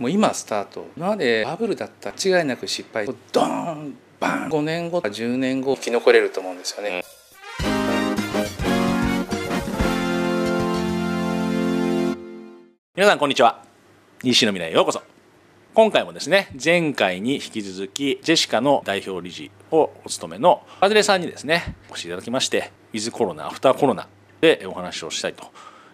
もう今スタート。今までバブルだった違いなく失敗。ドーンバン。5年後10年後。生き残れると思うんですよね。皆さんこんにちは。西の未来へようこそ。今回もですね前回に引き続きジェシカの代表理事をお務めのパデレさんにですねお越しいただきましてウィズコロナアフターコロナでお話をしたいと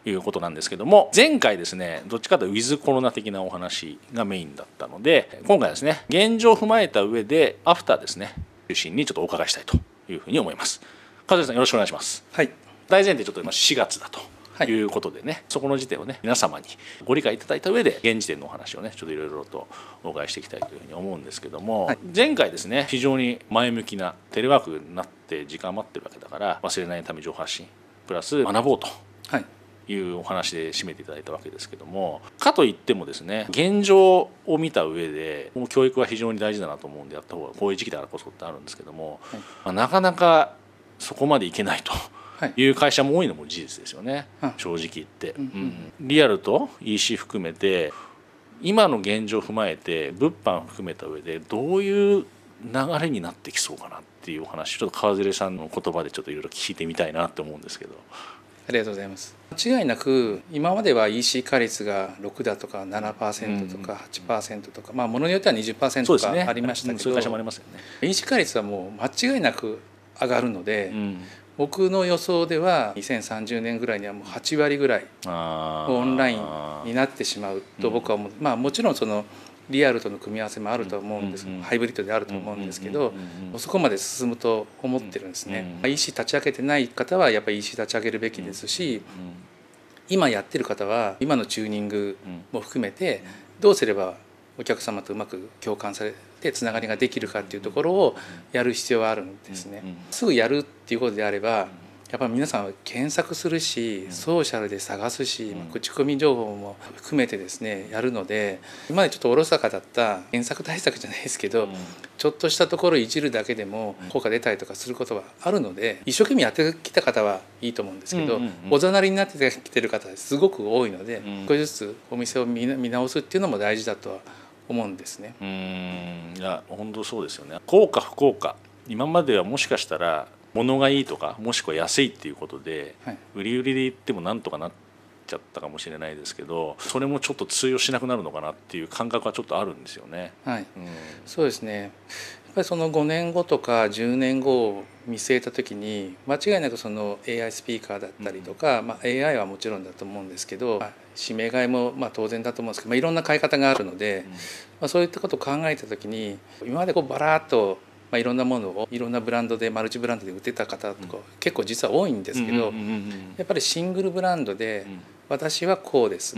いうことなんですけども前回ですねどっちかというとウィズコロナ的なお話がメインだったので今回はですね現状を踏まえた上でアフターですね中心にちょっとお伺いしたいというふうに思います。和さんよろしくお願いします。はい。大前提ちょっと今4月だとい。うことでね、はい、そこの時点をね皆様にご理解いただいた上で現時点のお話をねちょっといろいろとお伺いしていきたいというふうに思うんですけども、はい、前回ですね非常に前向きなテレワークになって時間余ってるわけだから忘れないため情報発信プラス学ぼうと。はいいうお話で締めていただいたわけですけどもかといってもですね現状を見た上で教育は非常に大事だなと思うんでやった方がこういう時期だからこそってあるんですけども、はい、まあ、なかなかそこまでいけないと。い。う会社も多いのも事実ですよね、はい、正直言って、うん、リアルと EC 含めて今の現状を踏まえて物販含めた上でどういう流れになってきそうかなっていうお話ちょっと川連さんの言葉でちょっといろいろ聞いてみたいなって思うんですけど。ありがとうございます。間違いなく今までは EC 化率が6だとか7%とか8%とか、まあものによっては20%とかありましたけど、ね、EC 化率はもう間違いなく上がるので、うん、僕の予想では2030年ぐらいにはもう8割ぐらいオンラインになってしまうと僕は思う、まあもちろんそのリアルとの組み合わせもあると思うんです、ハイブリッドであると思うんですけど、そこまで進むと思ってるんですね。EC 立ち上げてない方はやっぱり EC 立ち上げるべきですし、今やってる方は今のチューニングも含めてどうすればお客様とうまく共感されてつながりができるかっていうところをやる必要はあるんですね。すぐやるっていうことであればやっぱ皆さんは検索するしソーシャルで探すし、うん、口コミ情報も含めてですねやるので今までちょっとおろそかだった検索対策じゃないですけど、うん、ちょっとしたところいじるだけでも効果出たりとかすることはあるので一生懸命やってきた方はいいと思うんですけど、おざなりになってきてる方すごく多いので、少しずつお店を見直すっていうのも大事だとは思うんですね。うん。いや本当そうですよね。効果不効果。今まではもしかしたら物がいいとかもしくは安いっていうことで、はい、売り売りで言ってもなんとかなっちゃったかもしれないですけどそれもちょっと通用しなくなるのかなっていう感覚はちょっとあるんですよね。はい、うん、そうですね。やっぱりその5年後とか10年後を見据えた時に間違いなくその AI スピーカーだったりとか、うん、まあ、AI はもちろんだと思うんですけど指名買いもまあ当然だと思うんですけど、まあ、いろんな買い方があるので、うん、まあ、そういったことを考えた時に今までこうバラッとまあ、いろんなものをいろんなブランドでマルチブランドで売ってた方とか結構実は多いんですけどやっぱりシングルブランドで私はこうです。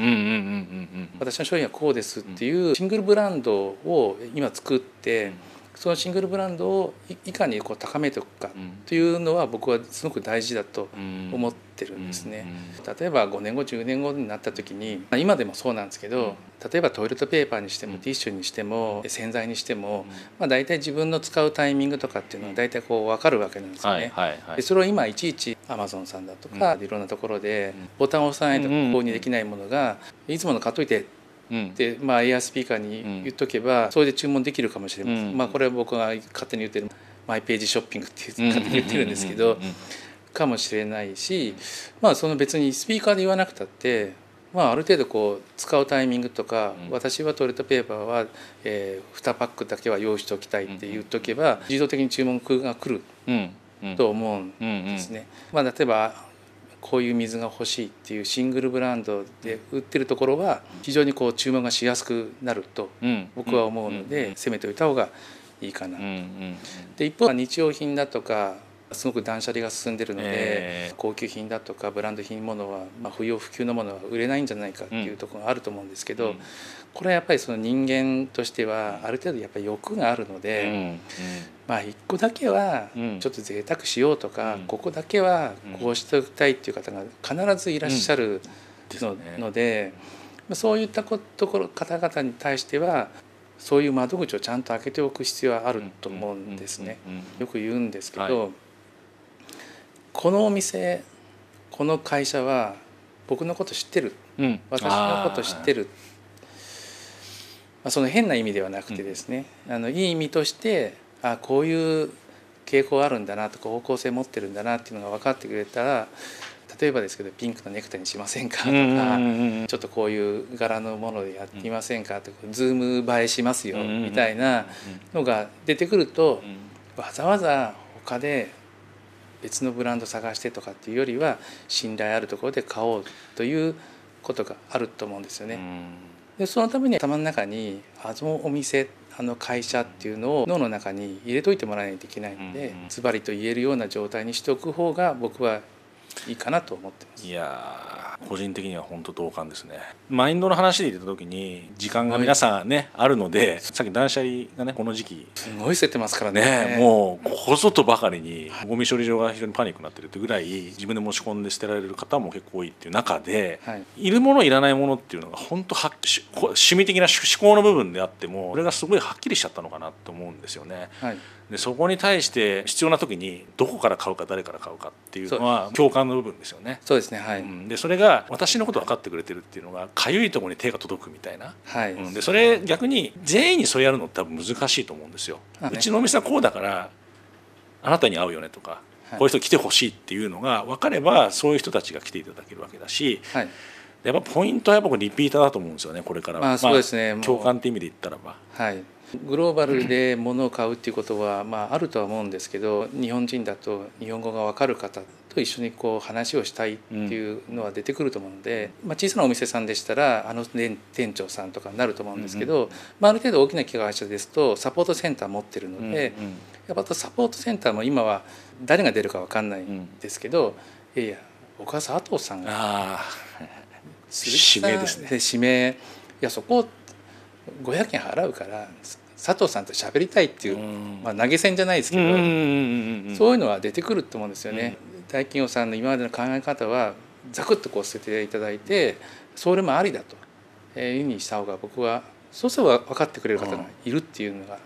私の商品はこうですっていうシングルブランドを今作ってそのシングルブランドをいかにこう高めておくかというのは僕はすごく大事だと思ってるんですね。例えば5年後10年後になった時に今でもそうなんですけど例えばトイレットペーパーにしてもティッシュにしても洗剤にしても、まあ、大体自分の使うタイミングとかっていうのは大体こう分かるわけなんですよね。でそれを今いちいちアマゾンさんだとかいろんなところでボタンを押さないと購入できないものがいつもの買っといてで、まあ、エアスピーカーに言っとけば、それで注文できるかもしれません、まあ、これは僕が勝手に言ってるマイページショッピングって勝手に言ってるんですけど、かもしれないし、まあ、その別にスピーカーで言わなくたって、まあ、ある程度こう使うタイミングとか、私はトイレットペーパーは、えー、2パックだけは用意しておきたいって言っとけば、自動的に注文が来ると思うんですね。まあ、例えばこういう水が欲しいっていうシングルブランドで売ってるところは非常にこう注文がしやすくなると僕は思うので攻めておいた方がいいかな。と。で一方日用品だとかすごく断捨離が進んでるので、えー、高級品だとかブランド品ものは、まあ、不要不急のものは売れないんじゃないかっていうところがあると思うんですけど、うん、これはやっぱりその人間としてはある程度やっぱり欲があるので、うんうん、まあ一個だけはちょっと贅沢しようとか、ここだけはこうしておきたいっていう方が必ずいらっしゃるの,、ので、そういったところ方々に対してはそういう窓口をちゃんと開けておく必要はあると思うんですね。よく言うんですけど、はいこのお店この会社は僕のこと知ってる、うん、私のこと知ってる。まあ、その変な意味ではなくてですね、うん、あのいい意味としてあこういう傾向あるんだなとか方向性持ってるんだなっていうのが分かってくれたら例えばですけどピンクのネクタイにしませんかとか、ちょっとこういう柄のものでやってみませんかとか、ズーム映えしますよみたいなのが出てくると、わざわざ他で別のブランド探してとかっていうよりは信頼あるところで買おうということがあると思うんですよね。でそのために頭の中にあのお店あの会社っていうのを脳の中に入れといてもらわないといけないのでズバリと言えるような状態にしておく方が僕はいいかなと思ってます。いや個人的には本当同感ですね。マインドの話で言った時に時間が皆さんね、はい、あるのでさっき断捨離がねこの時期。すごい捨ててますからね、ね、もうここぞとばかりにゴミ処理場が非常にパニックになってるってぐらい自分で持ち込んで捨てられる方も結構多いっていう中で、はい、いるものいらないものっていうのが本当は趣味的な思考の部分であってもこれがすごいはっきりしちゃったのかなと思うんですよね。はいでそこに対して必要な時にどこから買うか誰から買うかっていうのは共感の部分ですよね。そうですねはい、うん、でそれが私のこと分かってくれてるっていうのがかゆいところに手が届くみたいな、はい。うん、でそれ逆に全員にそれやるのって多分難しいと思うんですよ。うちのお店はこうだからあなたに合うよねとか、はい、こういう人来てほしいっていうのが分かればそういう人たちが来ていただけるわけだし、はい、やっぱポイントはやっぱリピーターだと思うんですよねこれからは。まあ、そうですね、まあ、共感って意味で言ったらば。はいグローバルで物を買うっていうことは、まあ、あるとは思うんですけど日本人だと日本語が分かる方と一緒にこう話をしたいっていうのは出てくると思うので、まあ、小さなお店さんでしたらあの店長さんとかになると思うんですけど、まあ、ある程度大きな会社ですとサポートセンター持ってるので、やっぱサポートセンターも今は誰が出るか分かんないんですけど、いやいや僕は佐藤さんが指名ですね。指名いやそこ500円払うから佐藤さんと喋りたいっていう、まあ、投げ銭じゃないですけど、そういうのは出てくると思うんですよね。大企業さんの今までの考え方はザクッとこう捨てていただいてそれもありだと。いうふうにした方が僕はそうすれば分かってくれる方がいるっていうのが、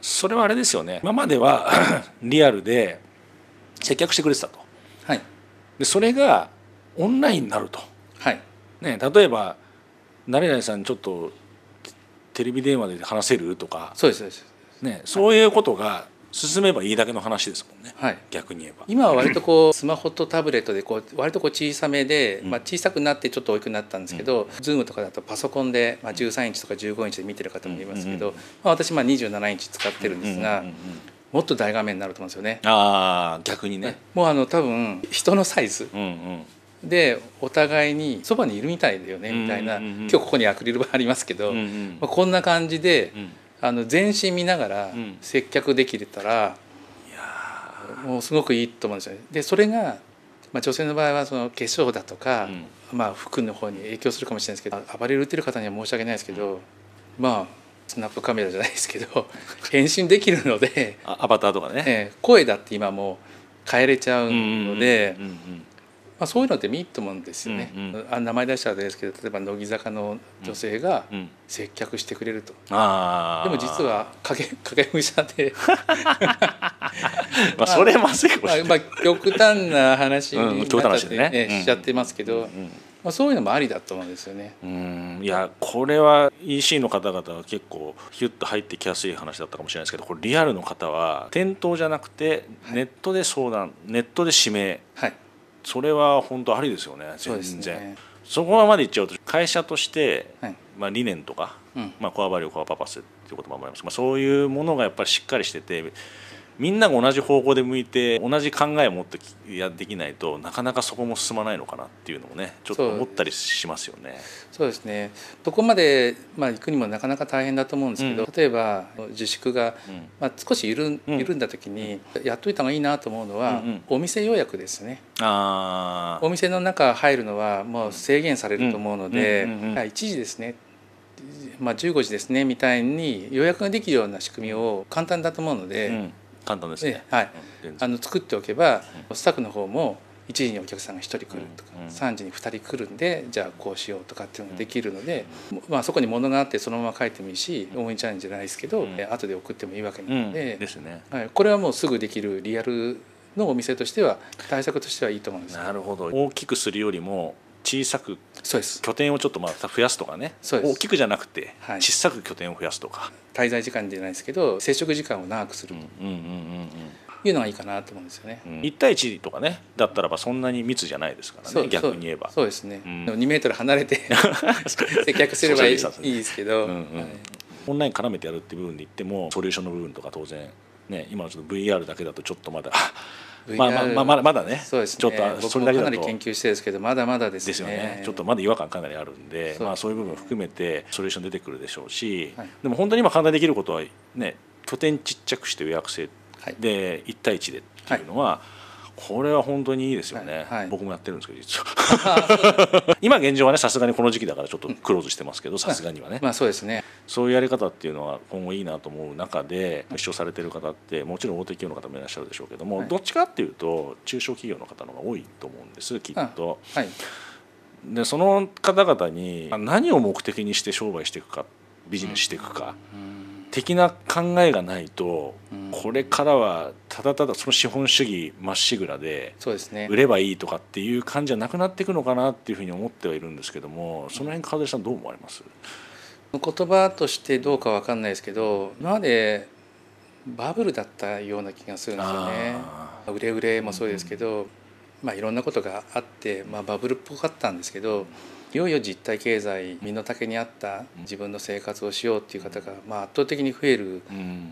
それはあれですよね。今までは リアルで接客してくれてたと、はい、でそれがオンラインになると、はいね、例えば誰々さんちょっとテレビ電話で話せるとかそうですそうです。ね、そういうことが進めばいいだけの話ですもんね、はい、逆に言えば。今は割とこうスマホとタブレットでこう割とこう小さめで、まあ、小さくなってちょっと大きくなったんですけど、うん、Zoom とかだとパソコンで、まあ、13インチとか15インチで見てる方もいますけど、まあ、私まあ27インチ使ってるんですが、もっと大画面になると思うんですよね。あ逆にね。もうあの多分人のサイズ、うんうんでお互いにそばにいるみたいだよねみたいな、今日ここにアクリル板ありますけど、まあ、こんな感じで、あの全身見ながら接客できれたら、もうすごくいいと思うんですよね。でそれが、まあ、女性の場合はその化粧だとか、まあ、服の方に影響するかもしれないですけど暴れるってる方には申し訳ないですけど、まあスナップカメラじゃないですけど 変身できるのでアバターとかね、え声だって今もう変えれちゃうので、まあ、そういうのっていいと思うんですよね、うんうん、あ名前出したらですけど例えば乃木坂の女性が接客してくれると、うんうん、でも実は影影武者で。まあそれまずいかもしれない、まあ、まあ、極端な話になっちゃって、ね。ね、しちゃってますけど、うんうん。まあ、そういうのもありだと思うんですよね。うん。いやこれは EC の方々は結構ヒュッと入ってきやすい話だったかもしれないですけどこれリアルの方は店頭じゃなくてネットで相談、はい、ネットで指名、はい、それは本当ありですよね全然。そ,、こまでいっちゃうと会社として、はい、まあ、理念とか、うん、まあ、コアバリューコアパパスっていう言葉もあります、まあ、そういうものがやっぱりしっかりしててみんなが同じ方向で向いて同じ考えを持ってやできないとなかなかそこも進まないのかなっていうのもねちょっと思ったりしますよね。そうですね。どこまで、まあ、行くにもなかなか大変だと思うんですけど、うん、例えば自粛が、うん、まあ、少し緩ん。緩んだ時に、やっといた方がいいなと思うのは、うんうん、お店予約ですね。あお店の中入るのはもう制限されると思うので、1時ですね。まあ、15時ですねみたいに予約ができるような仕組みを簡単だと思うので。簡単ですね、はい、あの作っておけば、スタッフの方も1時にお客さんが1人来るとか、うん、3時に2人来るんでじゃあこうしようとかっていうのができるので、まあ、そこに物があってそのまま書いてもいいし応援チャレンジじゃないですけど、うん、後で送ってもいいわけなので,、ですね。はい、これはもうすぐできるリアルのお店としては対策としてはいいと思うんですなるほど。大きくするよりも小さく拠点をちょっとまた増やすとかね。大きくじゃなくて、はい、小さく拠点を増やすとか。滞在時間じゃないですけど接触時間を長くするいうのがいいかなと思うんですよね、うん、1対1とかねだったらばそんなに密じゃないですからね逆に言えば。そうですね、うん、2メートル離れて 接客すればいいいいですけど、うんうんはい、オンライン絡めてやるっていう部分で言ってもソリューションの部分とか当然ね今のちょっと VR だけだとちょっとまだ まあまあまあまだまだねそうですね。ちょっとそれだけかなり研究してですけどまだまだですね。ですよね。ちょっとまだ違和感かなりあるんでまあそういう部分含めてソリューション出てくるでしょうし、はい、でも本当に今簡単にできることはね拠点ちっちゃくして予約制で1対1でっていうのは、はいこれは本当にいいですよね、はいはい、僕もやってるんですけど実は。今現状はねさすがにこの時期だからちょっとクローズしてますけどさすがにはね、まあ、そうですね。そういうやり方っていうのは今後いいなと思う中で出所されてる方ってもちろん大手企業の方もいらっしゃるでしょうけども、はい、どっちかっていうと中小企業の方の方が多いと思うんですきっと。でその方々に何を目的にして商売していくかビジネスしていくか。うん的な考えがないと、これからはただただその資本主義まっしぐらで売ればいいとかっていう感じじゃなくなっていくのかなっていうふうに思ってはいるんですけどもその辺川出さんどう思われます？言葉としてどうか分かんないですけど今までバブルだったような気がするんですよね。売れ売れもそうですけど、まあ、いろんなことがあって、まあ、バブルっぽかったんですけどいよいよ実体経済身の丈に合った自分の生活をしようっていう方が、まあ、圧倒的に増える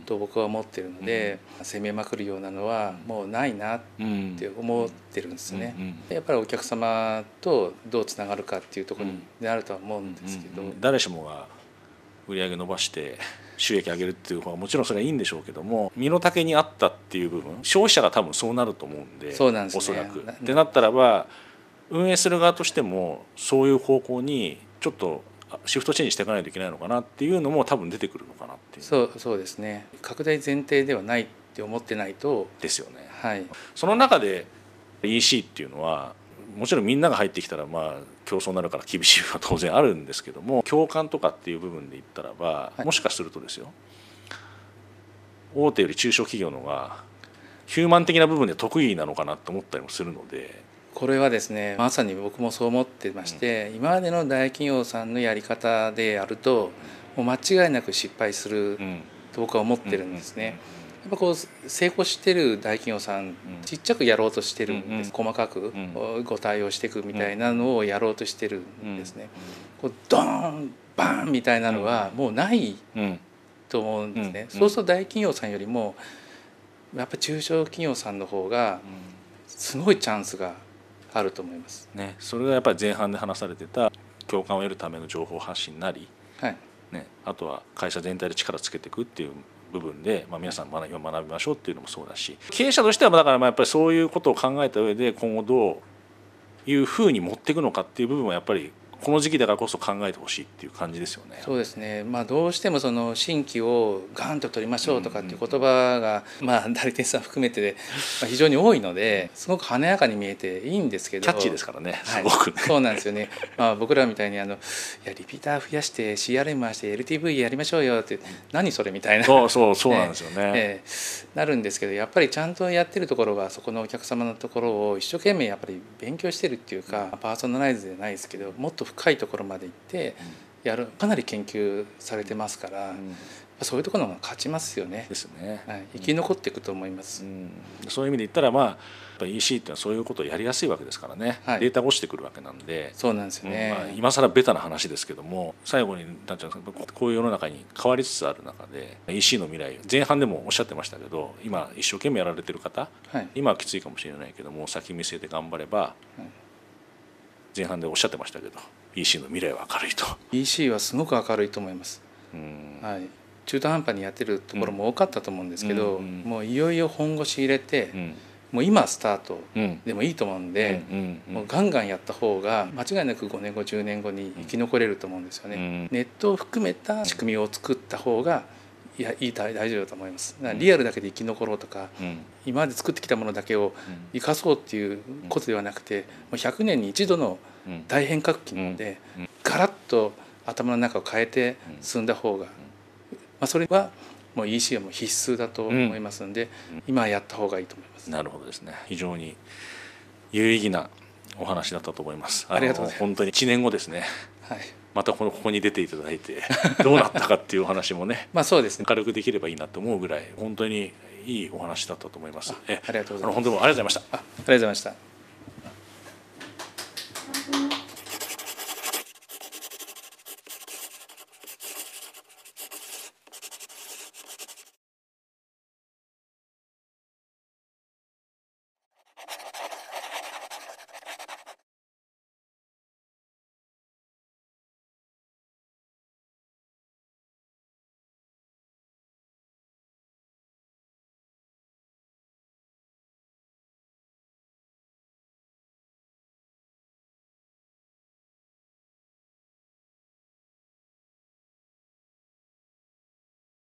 と僕は思ってるので、攻めまくるようなのはもうないなって思ってるんですね。やっぱりお客様とどうつながるかっていうところになるとは思うんですけど。誰しもが売り上げ伸ばして収益上げるっていう方はもちろんそれはいいんでしょうけども身の丈に合ったっていう部分消費者が多分そうなると思うんでそうなんです、ね、おそらく。ってなったらば運営する側としてもそういう方向にちょっとシフトチェンジしていかないといけないのかなっていうのも多分出てくるのかなっていう。そうそうですね。拡大前提ではないって思ってないと。ですよね、はい、その中で EC っていうのはもちろんみんなが入ってきたらまあ競争になるから厳しいは当然あるんですけども共感とかっていう部分で言ったらば、はい、もしかするとですよ大手より中小企業のがヒューマン的な部分で得意なのかなと思ったりもするのでこれはですねまさに僕もそう思ってまして、今までの大企業さんのやり方でやるともう間違いなく失敗すると僕は思ってるんですね。やっぱこう成功してる大企業さん、ちっちゃくやろうとしてるんです、細かくご対応していくみたいなのをやろうとしてるんですね。こうドーンバーンみたいなのはもうないと思うんですね。そうすると大企業さんよりもやっぱ中小企業さんの方がすごいチャンスがあると思います。ね、それがやっぱり前半で話されてた共感を得るための情報発信なり、はいね、あとは会社全体で力つけていくっていう部分で、まあ、皆さん学び学びましょうっていうのもそうだし経営者としてはだからまあやっぱりそういうことを考えた上で今後どういうふうに持っていくのかっていう部分はやっぱりこの時期だからこそ考えてほしいっていう感じですよね。そうですね。まあどうしてもその新規をガンと取りましょうとかっていう言葉が、まあ代理店さん含めてで、まあ、非常に多いのですごく華やかに見えていいんですけど。キャッチーですからね。すごく、ねはい、そうなんですよね。まあ僕らみたいにあのいやリピーター増やして CRM 回して LTV やりましょうよって何それみたいな。そうそうそうなんですよね。えー、なるんですけどやっぱりちゃんとやってるところはそこのお客様のところを一生懸命やっぱり勉強してるっていうかパーソナライズじゃないですけどもっと深いところまでってやるかなり研究されてますから、うん、そういうところの勝ちますよね。ですね、はい、生き残っていくと思います、うん、そういう意味で言ったらまあやっぱ EC っていうのはそういうことをやりやすいわけですからね、はい、データが落ちてくるわけなんで。そうなんですよね、まあ、今更ベタな話ですけども最後になんていうかこういう世の中に変わりつつある中で EC の未来前半でもおっしゃってましたけど今一生懸命やられてる方、はい、今はきついかもしれないけども先見据えて頑張れば、はい。前半でおっしゃってましたけど EC の未来は明るいと。EC はすごく明るいと思います、はい、中途半端にやってるところも多かったと思うんですけど、うん、もういよいよ本腰入れて、うん、もう今スタートでもいいと思うんで、もうガンガンやった方が間違いなく5年後10年後に生き残れると思うんですよね。ネットを含めた仕組みを作った方がいやいい大丈夫だと思います。リアルだけで生き残ろうとか、うん、今まで作ってきたものだけを生かそうっていうことではなくてもう100年に一度の大変革期なので、ガラッと頭の中を変えて進んだ方が、まあ、それはもう EC はもう必須だと思いますので、今やった方がいいと思います。なるほどですね。非常に有意義なお話だったと思います。ありがとうございます。本当に1年後ですね。はい。またこのここに出ていただいて どうなったかっていうお話もね まあそうですね。軽くできればいいなと思うぐらい本当にいいお話だったと思います。ありがとうございます。本当にありがとうございました。あありがとうございました